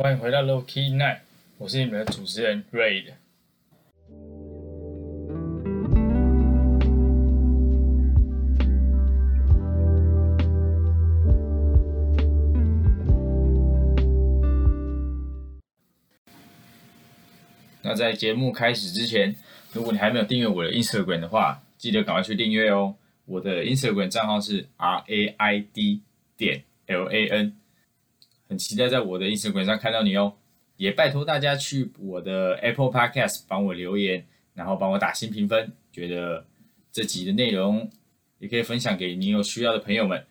欢迎回到 Low Key Night，我是你们的主持人 Raid。那在节目开始之前，如果你还没有订阅我的 Instagram 的话，记得赶快去订阅哦。我的 Instagram 账号是 R A I D 点 L A N，很期待在我的 Instagram 上看到你哦。也拜托大家去我的 Apple Podcast 帮我留言，然后帮我打新评分。觉得这集的内容也可以分享给你有需要的朋友们，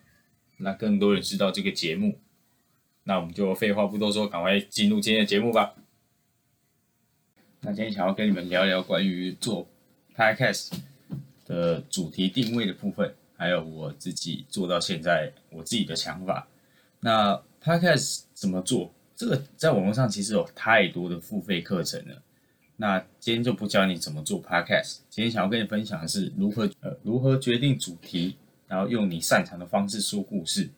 让更多人知道这个节目。那我们就废话不多说，赶快进入今天的节目吧。那今天想要跟你们聊聊关于做 Podcast 的主题定位的部分，还有我自己做到现在我自己的想法。那 Podcast 怎么做？这个在网络上其实有太多的付费课程了。那今天就不教你怎么做 Podcast，今天想要跟你分享的是如何呃如何决定主题，然后用你擅长的方式说故事，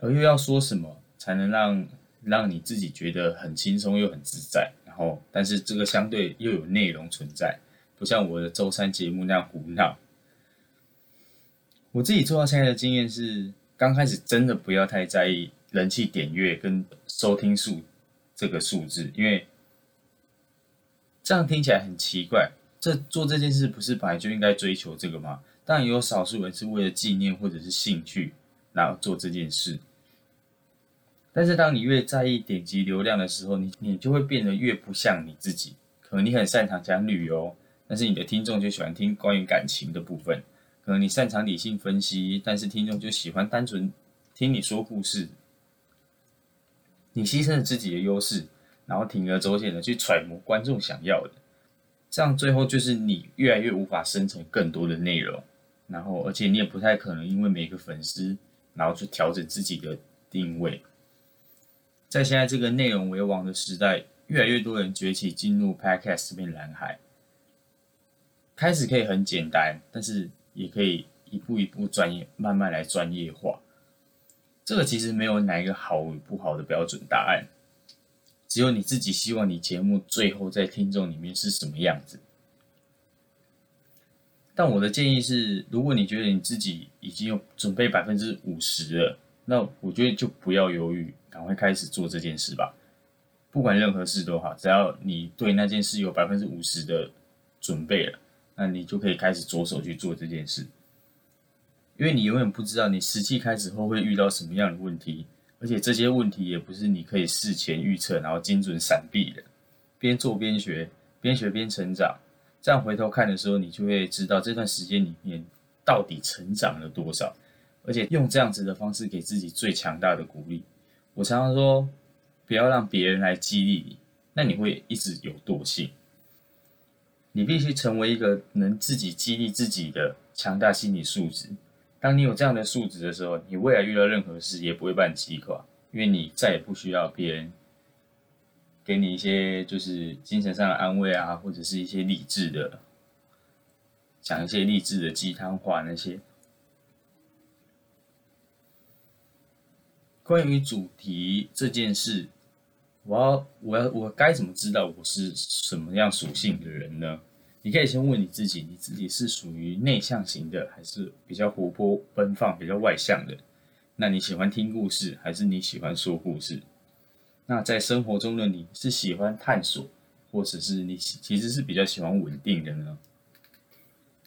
而又要说什么才能让让你自己觉得很轻松又很自在。然后，但是这个相对又有内容存在，不像我的周三节目那样胡闹。我自己做到现在的经验是，刚开始真的不要太在意人气点阅跟收听数这个数字，因为这样听起来很奇怪。这做这件事不是本来就应该追求这个吗？当然有少数人是为了纪念或者是兴趣，然后做这件事。但是当你越在意点击流量的时候，你你就会变得越不像你自己。可能你很擅长讲旅游，但是你的听众就喜欢听关于感情的部分。可能你擅长理性分析，但是听众就喜欢单纯听你说故事。你牺牲了自己的优势，然后铤而走险的去揣摩观众想要的，这样最后就是你越来越无法生成更多的内容。然后，而且你也不太可能因为每个粉丝，然后去调整自己的定位。在现在这个内容为王的时代，越来越多人崛起进入 Podcast 这片蓝海。开始可以很简单，但是也可以一步一步专业，慢慢来专业化。这个其实没有哪一个好与不好的标准答案，只有你自己希望你节目最后在听众里面是什么样子。但我的建议是，如果你觉得你自己已经有准备百分之五十了，那我觉得就不要犹豫。赶快开始做这件事吧，不管任何事都好，只要你对那件事有百分之五十的准备了，那你就可以开始着手去做这件事。因为你永远不知道你实际开始后会遇到什么样的问题，而且这些问题也不是你可以事前预测然后精准闪避的。边做边学，边学边成长，这样回头看的时候，你就会知道这段时间里面到底成长了多少，而且用这样子的方式给自己最强大的鼓励。我常常说，不要让别人来激励你，那你会一直有惰性。你必须成为一个能自己激励自己的强大心理素质。当你有这样的素质的时候，你未来遇到任何事也不会把你击垮，因为你再也不需要别人给你一些就是精神上的安慰啊，或者是一些励志的，讲一些励志的鸡汤话那些。关于主题这件事，我要我要我该怎么知道我是什么样属性的人呢？你可以先问你自己，你自己是属于内向型的，还是比较活泼奔放、比较外向的？那你喜欢听故事，还是你喜欢说故事？那在生活中的你是喜欢探索，或者是你其实是比较喜欢稳定的呢？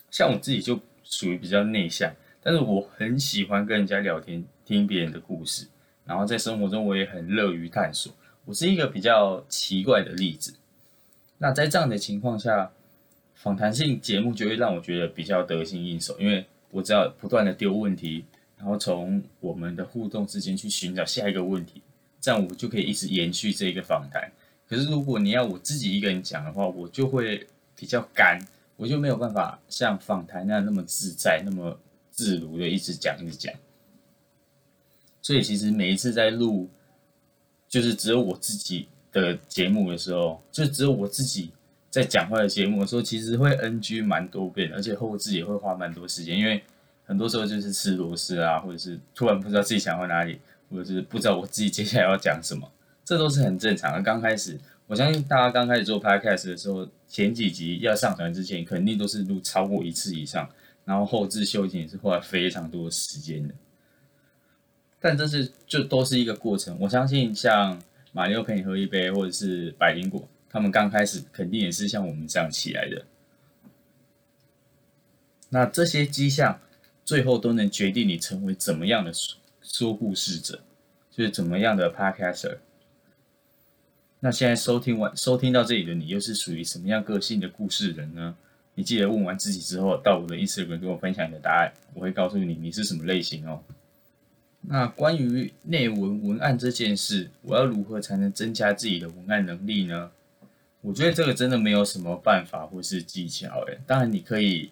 像我自己就属于比较内向，但是我很喜欢跟人家聊天，听别人的故事。然后在生活中，我也很乐于探索。我是一个比较奇怪的例子。那在这样的情况下，访谈性节目就会让我觉得比较得心应手，因为我只要不断的丢问题，然后从我们的互动之间去寻找下一个问题，这样我就可以一直延续这个访谈。可是如果你要我自己一个人讲的话，我就会比较干，我就没有办法像访谈那样那么自在、那么自如的一直讲一直讲。所以其实每一次在录，就是只有我自己的节目的时候，就只有我自己在讲话的节目的时候，其实会 NG 蛮多遍，而且后置也会花蛮多时间，因为很多时候就是吃螺丝啊，或者是突然不知道自己想到哪里，或者是不知道我自己接下来要讲什么，这都是很正常的。刚开始，我相信大家刚开始做 podcast 的时候，前几集要上传之前，肯定都是录超过一次以上，然后后置修剪也是花非常多时间的。但这是就都是一个过程。我相信像马六陪你喝一杯，或者是百灵果，他们刚开始肯定也是像我们这样起来的。那这些迹象，最后都能决定你成为怎么样的说故事者，就是怎么样的 podcaster。那现在收听完收听到这里的你，又是属于什么样个性的故事人呢？你记得问完自己之后，到我的 Instagram 跟我分享你的答案，我会告诉你你是什么类型哦。那关于内文文案这件事，我要如何才能增加自己的文案能力呢？我觉得这个真的没有什么办法或是技巧诶。当然你可以，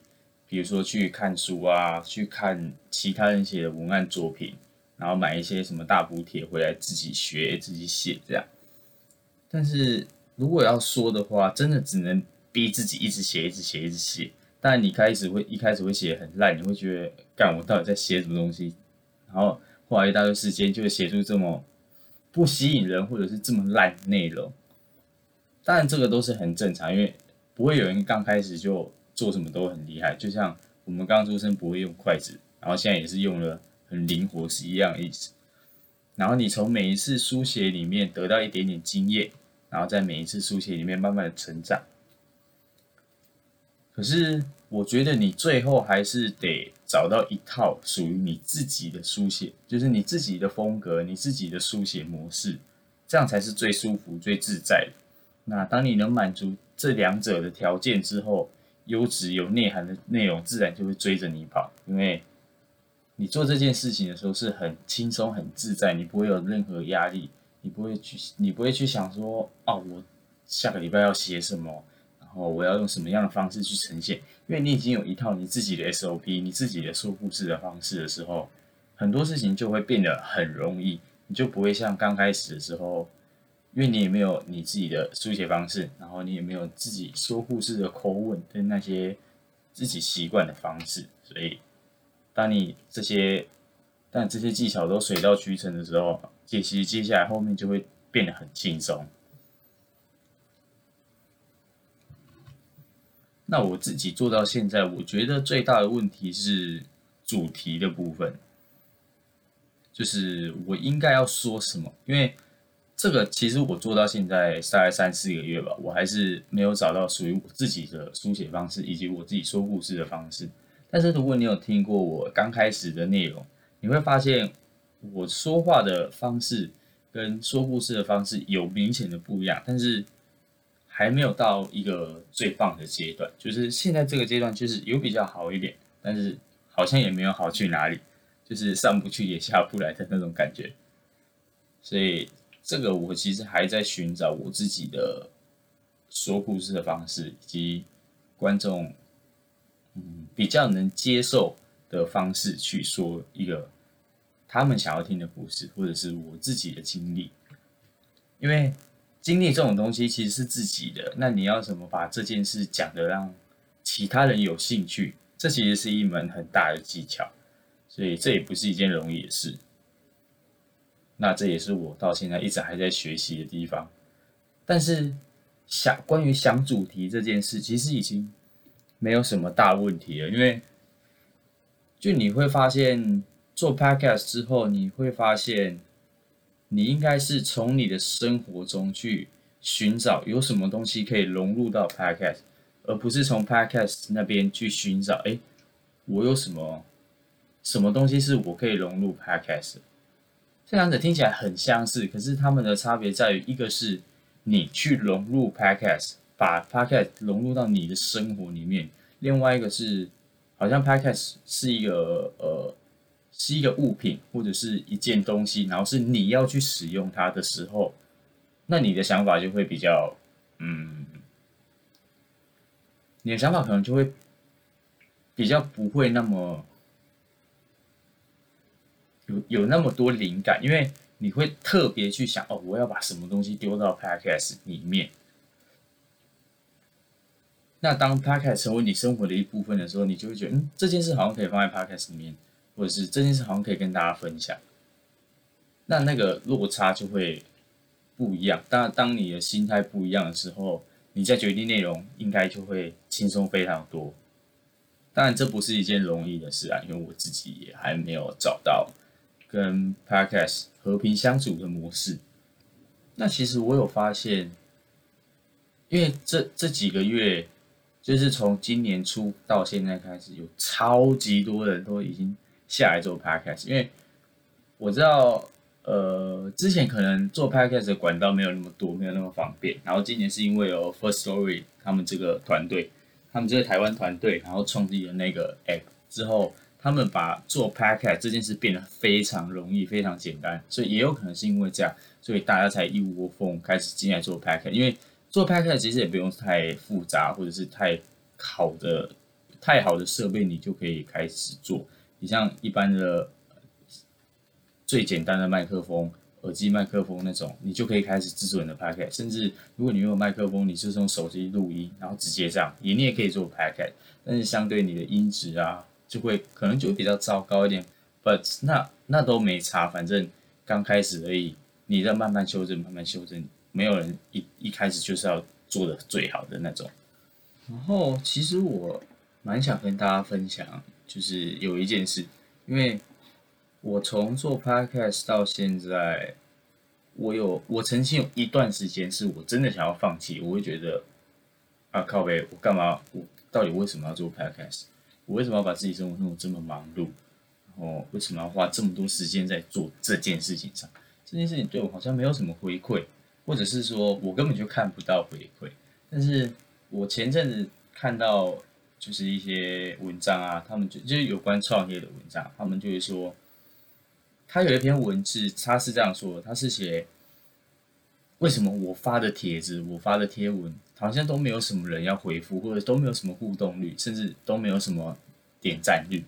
比如说去看书啊，去看其他人写的文案作品，然后买一些什么大补帖回来自己学自己写这样。但是如果要说的话，真的只能逼自己一直写，一直写，一直写。但你开始会一开始会写很烂，你会觉得，干我到底在写什么东西？然后花一大堆时间就会写出这么不吸引人，或者是这么烂内容。当然这个都是很正常，因为不会有人刚开始就做什么都很厉害。就像我们刚出生不会用筷子，然后现在也是用了很灵活是一样意思。然后你从每一次书写里面得到一点点经验。然后在每一次书写里面慢慢的成长，可是我觉得你最后还是得找到一套属于你自己的书写，就是你自己的风格，你自己的书写模式，这样才是最舒服、最自在的。那当你能满足这两者的条件之后，优质有内涵的内容自然就会追着你跑，因为你做这件事情的时候是很轻松、很自在，你不会有任何压力。你不会去，你不会去想说，哦，我下个礼拜要写什么，然后我要用什么样的方式去呈现？因为你已经有一套你自己的 SOP，你自己的说故事的方式的时候，很多事情就会变得很容易，你就不会像刚开始的时候，因为你也没有你自己的书写方式，然后你也没有自己说故事的口吻跟那些自己习惯的方式，所以当你这些，但这些技巧都水到渠成的时候。其实接下来后面就会变得很轻松。那我自己做到现在，我觉得最大的问题是主题的部分，就是我应该要说什么？因为这个其实我做到现在大概三四个月吧，我还是没有找到属于我自己的书写方式，以及我自己说故事的方式。但是如果你有听过我刚开始的内容，你会发现。我说话的方式跟说故事的方式有明显的不一样，但是还没有到一个最棒的阶段。就是现在这个阶段，就是有比较好一点，但是好像也没有好去哪里，就是上不去也下不来的那种感觉。所以这个我其实还在寻找我自己的说故事的方式，以及观众嗯比较能接受的方式去说一个。他们想要听的故事，或者是我自己的经历，因为经历这种东西其实是自己的。那你要怎么把这件事讲的让其他人有兴趣？这其实是一门很大的技巧，所以这也不是一件容易的事。那这也是我到现在一直还在学习的地方。但是想关于想主题这件事，其实已经没有什么大问题了，因为就你会发现。做 podcast 之后，你会发现，你应该是从你的生活中去寻找有什么东西可以融入到 podcast，而不是从 podcast 那边去寻找，哎，我有什么什么东西是我可以融入 podcast。这两者听起来很相似，可是它们的差别在于，一个是你去融入 podcast，把 podcast 融入到你的生活里面；，另外一个是，好像 podcast 是一个呃。是一个物品或者是一件东西，然后是你要去使用它的时候，那你的想法就会比较，嗯，你的想法可能就会比较不会那么有有那么多灵感，因为你会特别去想，哦，我要把什么东西丢到 podcast 里面。那当 podcast 成为你生活的一部分的时候，你就会觉得，嗯，这件事好像可以放在 podcast 里面。或者是这件事好像可以跟大家分享，那那个落差就会不一样。当当你的心态不一样的时候，你在决定内容应该就会轻松非常多。当然，这不是一件容易的事啊，因为我自己也还没有找到跟 Podcast 和平相处的模式。那其实我有发现，因为这这几个月，就是从今年初到现在开始，有超级多人都已经下来做 Podcast，因为我知道，呃，之前可能做 Podcast 的管道没有那么多，没有那么方便。然后今年是因为有 First Story 他们这个团队。他们这个台湾团队，然后创立了那个 app 之后，他们把做 podcast 这件事变得非常容易、非常简单，所以也有可能是因为这样，所以大家才一窝蜂开始进来做 podcast。因为做 podcast 其实也不用太复杂，或者是太好的、太好的设备，你就可以开始做。你像一般的最简单的麦克风。耳机麦克风那种，你就可以开始制作你的 podcast。甚至如果你有麦克风，你是用手机录音，然后直接这样，你也可以做 podcast。但是相对你的音质啊，就会可能就会比较糟糕一点。But 那那都没差，反正刚开始而已，你在慢慢修正，慢慢修正。没有人一一开始就是要做的最好的那种。然后其实我蛮想跟大家分享，就是有一件事，因为。我从做 podcast 到现在，我有我曾经有一段时间是我真的想要放弃，我会觉得啊靠呗，我干嘛？我到底为什么要做 podcast？我为什么要把自己生活弄得这么忙碌？然后为什么要花这么多时间在做这件事情上？这件事情对我好像没有什么回馈，或者是说我根本就看不到回馈。但是我前阵子看到就是一些文章啊，他们就就是有关创业的文章，他们就会说。他有一篇文字，他是这样说：，他是写为什么我发的帖子、我发的贴文，好像都没有什么人要回复，或者都没有什么互动率，甚至都没有什么点赞率。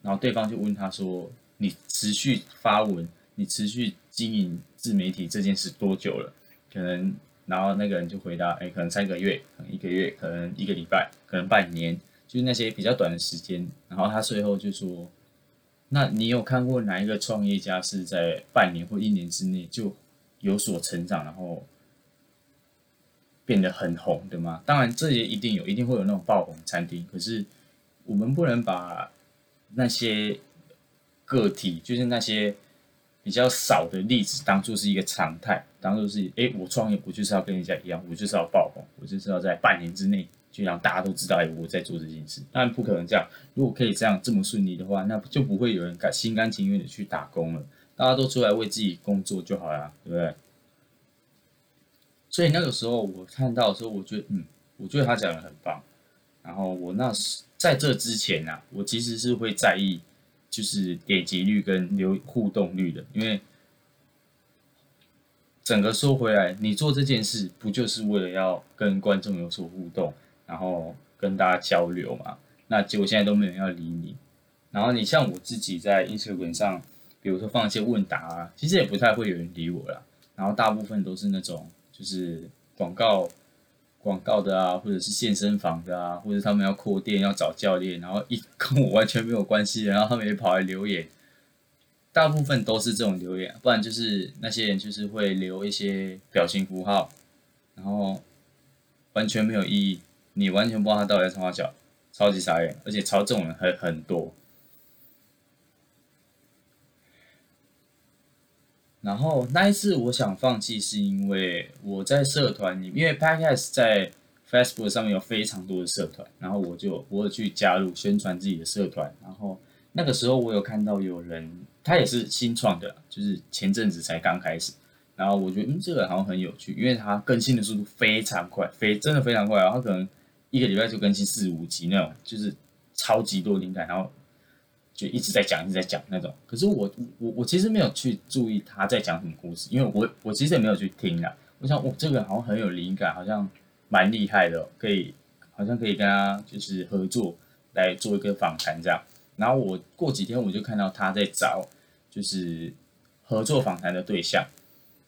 然后对方就问他说：“你持续发文，你持续经营自媒体这件事多久了？”可能，然后那个人就回答：“哎，可能三个月，可能一个月，可能一个礼拜，可能半年，就是那些比较短的时间。”然后他最后就说。那你有看过哪一个创业家是在半年或一年之内就有所成长，然后变得很红的吗？当然，这些一定有，一定会有那种爆红餐厅。可是，我们不能把那些个体，就是那些比较少的例子，当做是一个常态，当做是，哎，我创业，我就是要跟人家一样，我就是要爆红，我就是要在半年之内。就让大家都知道，哎，我在做这件事。当然不可能这样。如果可以这样这么顺利的话，那就不会有人敢心甘情愿的去打工了。大家都出来为自己工作就好了，对不对？所以那个时候我看到的时候，我觉得，嗯，我觉得他讲的很棒。然后我那时在这之前啊，我其实是会在意，就是点击率跟留互动率的，因为整个说回来，你做这件事不就是为了要跟观众有所互动？然后跟大家交流嘛，那结果现在都没有人要理你。然后你像我自己在 Instagram 上，比如说放一些问答啊，其实也不太会有人理我啦。然后大部分都是那种就是广告广告的啊，或者是健身房的啊，或者他们要扩店要找教练，然后一跟我完全没有关系，然后他们也跑来留言。大部分都是这种留言，不然就是那些人就是会留一些表情符号，然后完全没有意义。你完全不知道他到底在冲哪脚，超级傻眼，而且超这种人很很多。然后那一次我想放弃，是因为我在社团里，因为 Podcast 在 Facebook 上面有非常多的社团，然后我就我去加入宣传自己的社团。然后那个时候我有看到有人，他也是新创的，就是前阵子才刚开始。然后我觉得嗯，这个好像很有趣，因为他更新的速度非常快，非真的非常快。然后可能。一个礼拜就更新四五集那种，就是超级多灵感，然后就一直在讲，一直在讲那种。可是我我我其实没有去注意他在讲什么故事，因为我我其实也没有去听啊。我想，我这个好像很有灵感，好像蛮厉害的，可以好像可以跟他就是合作来做一个访谈这样。然后我过几天我就看到他在找就是合作访谈的对象，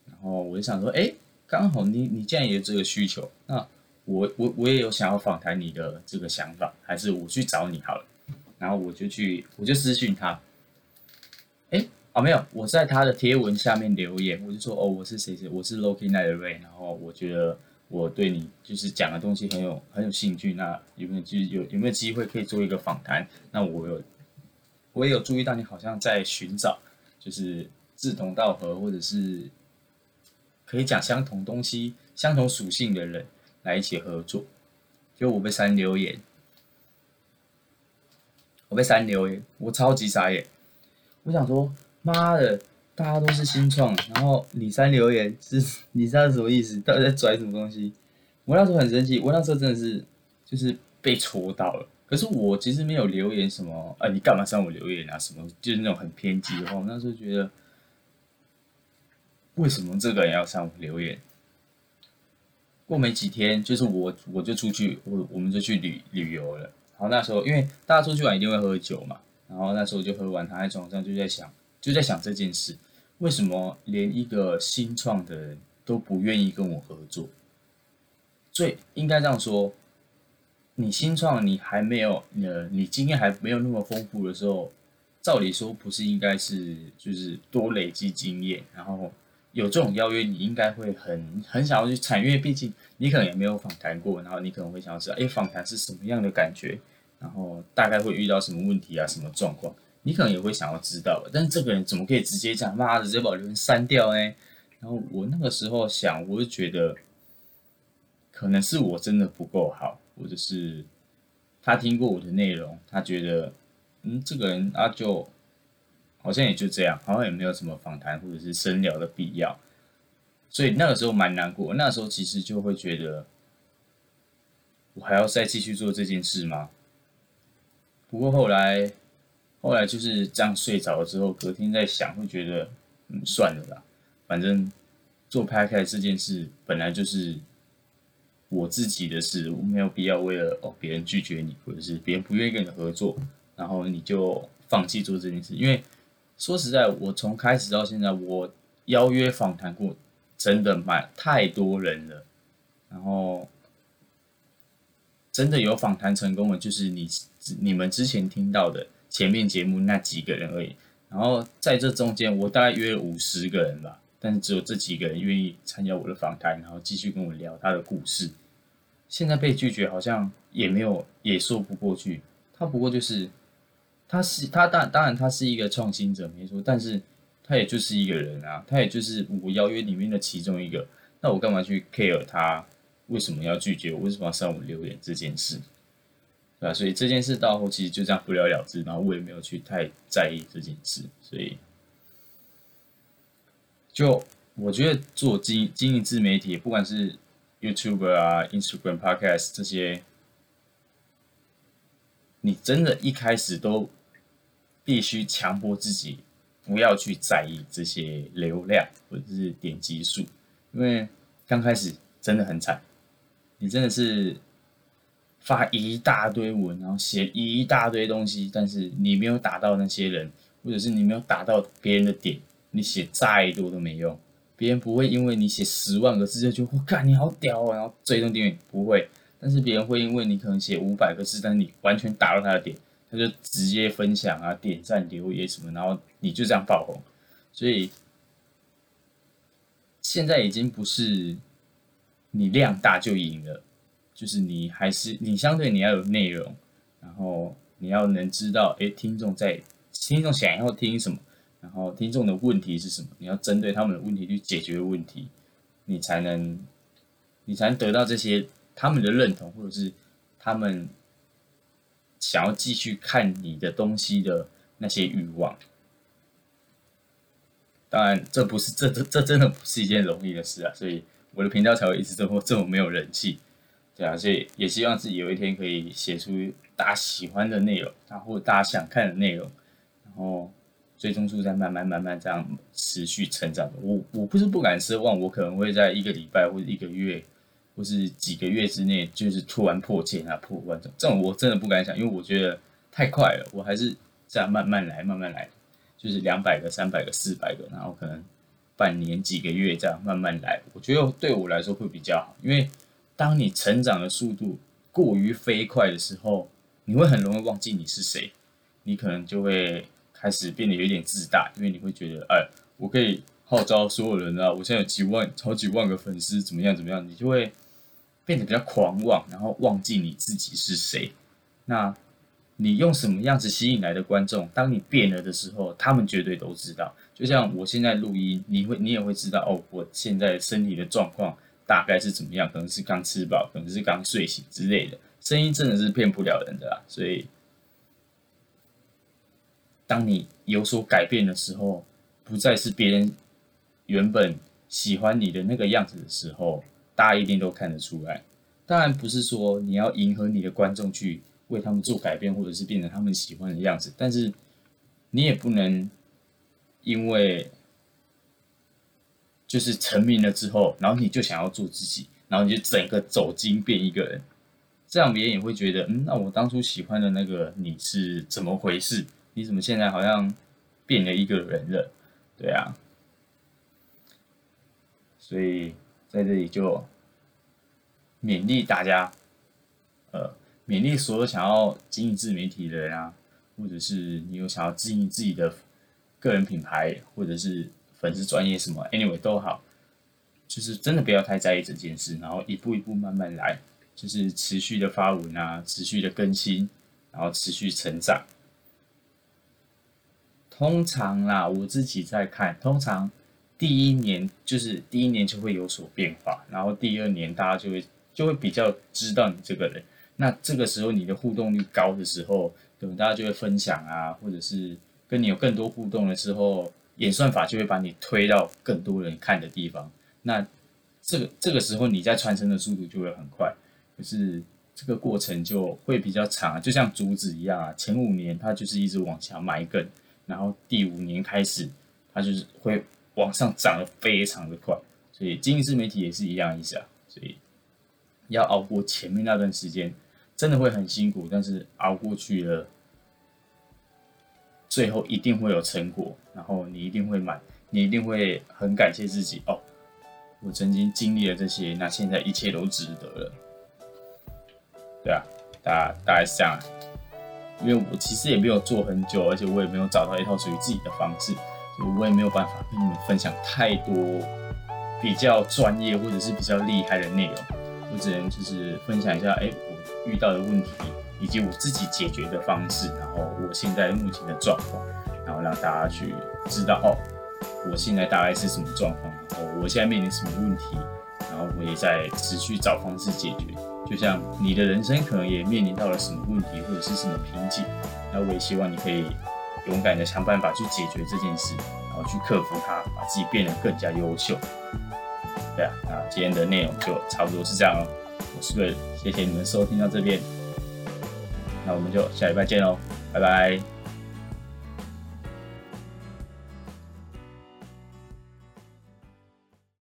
然后我就想说，哎，刚好你你既然有这个需求，那。我我我也有想要访谈你的这个想法，还是我去找你好了。然后我就去，我就私讯他，哎，哦，没有，我在他的贴文下面留言，我就说哦，我是谁谁，我是 Loki Night Ray，然后我觉得我对你就是讲的东西很有很有兴趣，那有没有就有有没有机会可以做一个访谈？那我有我也有注意到你好像在寻找，就是志同道合或者是可以讲相同东西、相同属性的人来一起合作。就我被删留言，我被删留言，我超级傻眼，我想说。妈的，大家都是新创，然后你删留言是，你知道什么意思？到底在拽什么东西？我那时候很生气，我那时候真的是就是被戳到了。可是我其实没有留言什么，啊，你干嘛删我留言啊？什么就是那种很偏激的话。我那时候觉得，为什么这个人要删我留言？过没几天，就是我我就出去，我我们就去旅旅游了。然后那时候因为大家出去玩一定会喝酒嘛，然后那时候就喝完，躺在床上就在想。就在想这件事，为什么连一个新创的人都不愿意跟我合作？最应该这样说，你新创，你还没有呃，你经验还没有那么丰富的时候，照理说不是应该是就是多累积经验，然后有这种邀约，你应该会很很想要去参与，因为毕竟你可能也没有访谈过，然后你可能会想要知道，哎，访谈是什么样的感觉，然后大概会遇到什么问题啊，什么状况。你可能也会想要知道，但是这个人怎么可以直接讲妈的直接把留言删掉呢？然后我那个时候想，我就觉得可能是我真的不够好，或者是他听过我的内容，他觉得嗯这个人啊就好像也就这样，好像也没有什么访谈或者是深聊的必要，所以那个时候蛮难过。那时候其实就会觉得，我还要再继续做这件事吗？不过后来。后来就是这样睡着了之后，隔天在想，会觉得嗯算了啦，反正做拍开这件事本来就是我自己的事，我没有必要为了哦别人拒绝你，或者是别人不愿意跟你合作，然后你就放弃做这件事。因为说实在，我从开始到现在，我邀约访谈过真的蛮太多人了，然后真的有访谈成功的，就是你你们之前听到的。前面节目那几个人而已，然后在这中间，我大概约了五十个人吧，但是只有这几个人愿意参加我的访谈，然后继续跟我聊他的故事。现在被拒绝，好像也没有也说不过去。他不过就是，他是他当当然他是一个创新者没错，但是他也就是一个人啊，他也就是我邀约里面的其中一个。那我干嘛去 care 他为什么要拒绝我，为什么要删我留言这件事？对？所以这件事到后期就这样不了了之，然后我也没有去太在意这件事，所以就我觉得做经经营自媒体，不管是 YouTube 啊、Instagram、Podcast 这些，你真的一开始都必须强迫自己不要去在意这些流量或者是点击数，因为刚开始真的很惨，你真的是。发一大堆文，然后写一大堆东西，但是你没有打到那些人，或者是你没有打到别人的点，你写再多都没用。别人不会因为你写十万个字就觉得我靠你好屌啊，然后追踪订阅，不会。但是别人会因为你可能写五百个字，但是你完全打到他的点，他就直接分享啊、点赞、留言什么，然后你就这样爆红。所以现在已经不是你量大就赢了。就是你还是你相对你要有内容，然后你要能知道，哎，听众在听众想要听什么，然后听众的问题是什么，你要针对他们的问题去解决问题，你才能你才能得到这些他们的认同，或者是他们想要继续看你的东西的那些欲望。当然，这不是这这这真的不是一件容易的事啊，所以我的频道才会一直这么这么没有人气。对啊，所以也希望自己有一天可以写出大家喜欢的内容，然后大家想看的内容，然后最终数在慢慢慢慢这样持续成长的。我我不是不敢奢望，我可能会在一个礼拜或者一个月，或是几个月之内，就是突然破千啊破万这种，这种我真的不敢想，因为我觉得太快了。我还是这样慢慢来，慢慢来，就是两百个、三百个、四百个，然后可能半年、几个月这样慢慢来。我觉得对我来说会比较好，因为。当你成长的速度过于飞快的时候，你会很容易忘记你是谁，你可能就会开始变得有点自大，因为你会觉得，哎，我可以号召所有人啊，我现在有几万、好几万个粉丝，怎么样怎么样，你就会变得比较狂妄，然后忘记你自己是谁。那你用什么样子吸引来的观众？当你变了的时候，他们绝对都知道。就像我现在录音，你会你也会知道哦，我现在身体的状况大概是怎么样？可能是刚吃饱，可能是刚睡醒之类的。声音真的是骗不了人的啦，所以当你有所改变的时候，不再是别人原本喜欢你的那个样子的时候，大家一定都看得出来。当然不是说你要迎合你的观众去为他们做改变，或者是变成他们喜欢的样子，但是你也不能。因为就是成名了之后，然后你就想要做自己，然后你就整个走精变一个人，这样别人也会觉得，嗯，那我当初喜欢的那个你是怎么回事？你怎么现在好像变了一个人了？对啊，所以在这里就勉励大家，呃，勉励所有想要经营自媒体的人啊，或者是你有想要经营自己的。个人品牌或者是粉丝专业什么，anyway 都好，就是真的不要太在意这件事，然后一步一步慢慢来，就是持续的发文啊，持续的更新，然后持续成长。通常啦，我自己在看，通常第一年就是第一年就会有所变化，然后第二年大家就会就会比较知道你这个人。那这个时候你的互动率高的时候，可能大家就会分享啊，或者是。跟你有更多互动的时候，演算法就会把你推到更多人看的地方。那这个这个时候，你在传承的速度就会很快，可是这个过程就会比较长，就像竹子一样啊。前五年它就是一直往下埋根，然后第五年开始，它就是会往上涨得非常的快。所以经营自媒体也是一样意思啊。所以要熬过前面那段时间，真的会很辛苦，但是熬过去了。最后一定会有成果，然后你一定会满，你一定会很感谢自己哦。我曾经经历了这些，那现在一切都值得了。对啊，大大概是这样。因为我其实也没有做很久，而且我也没有找到一套属于自己的方式，我也没有办法跟你们分享太多比较专业或者是比较厉害的内容。我只能就是分享一下，哎，我遇到的问题。以及我自己解决的方式，然后我现在目前的状况，然后让大家去知道哦，我现在大概是什么状况，然后我现在面临什么问题，然后我也在持续找方式解决。就像你的人生可能也面临到了什么问题或者是什么瓶颈，那我也希望你可以勇敢的想办法去解决这件事，然后去克服它，把自己变得更加优秀。对啊，那今天的内容就差不多是这样哦。我是瑞，谢谢你们收听到这边。那我们就下礼拜见喽，拜拜。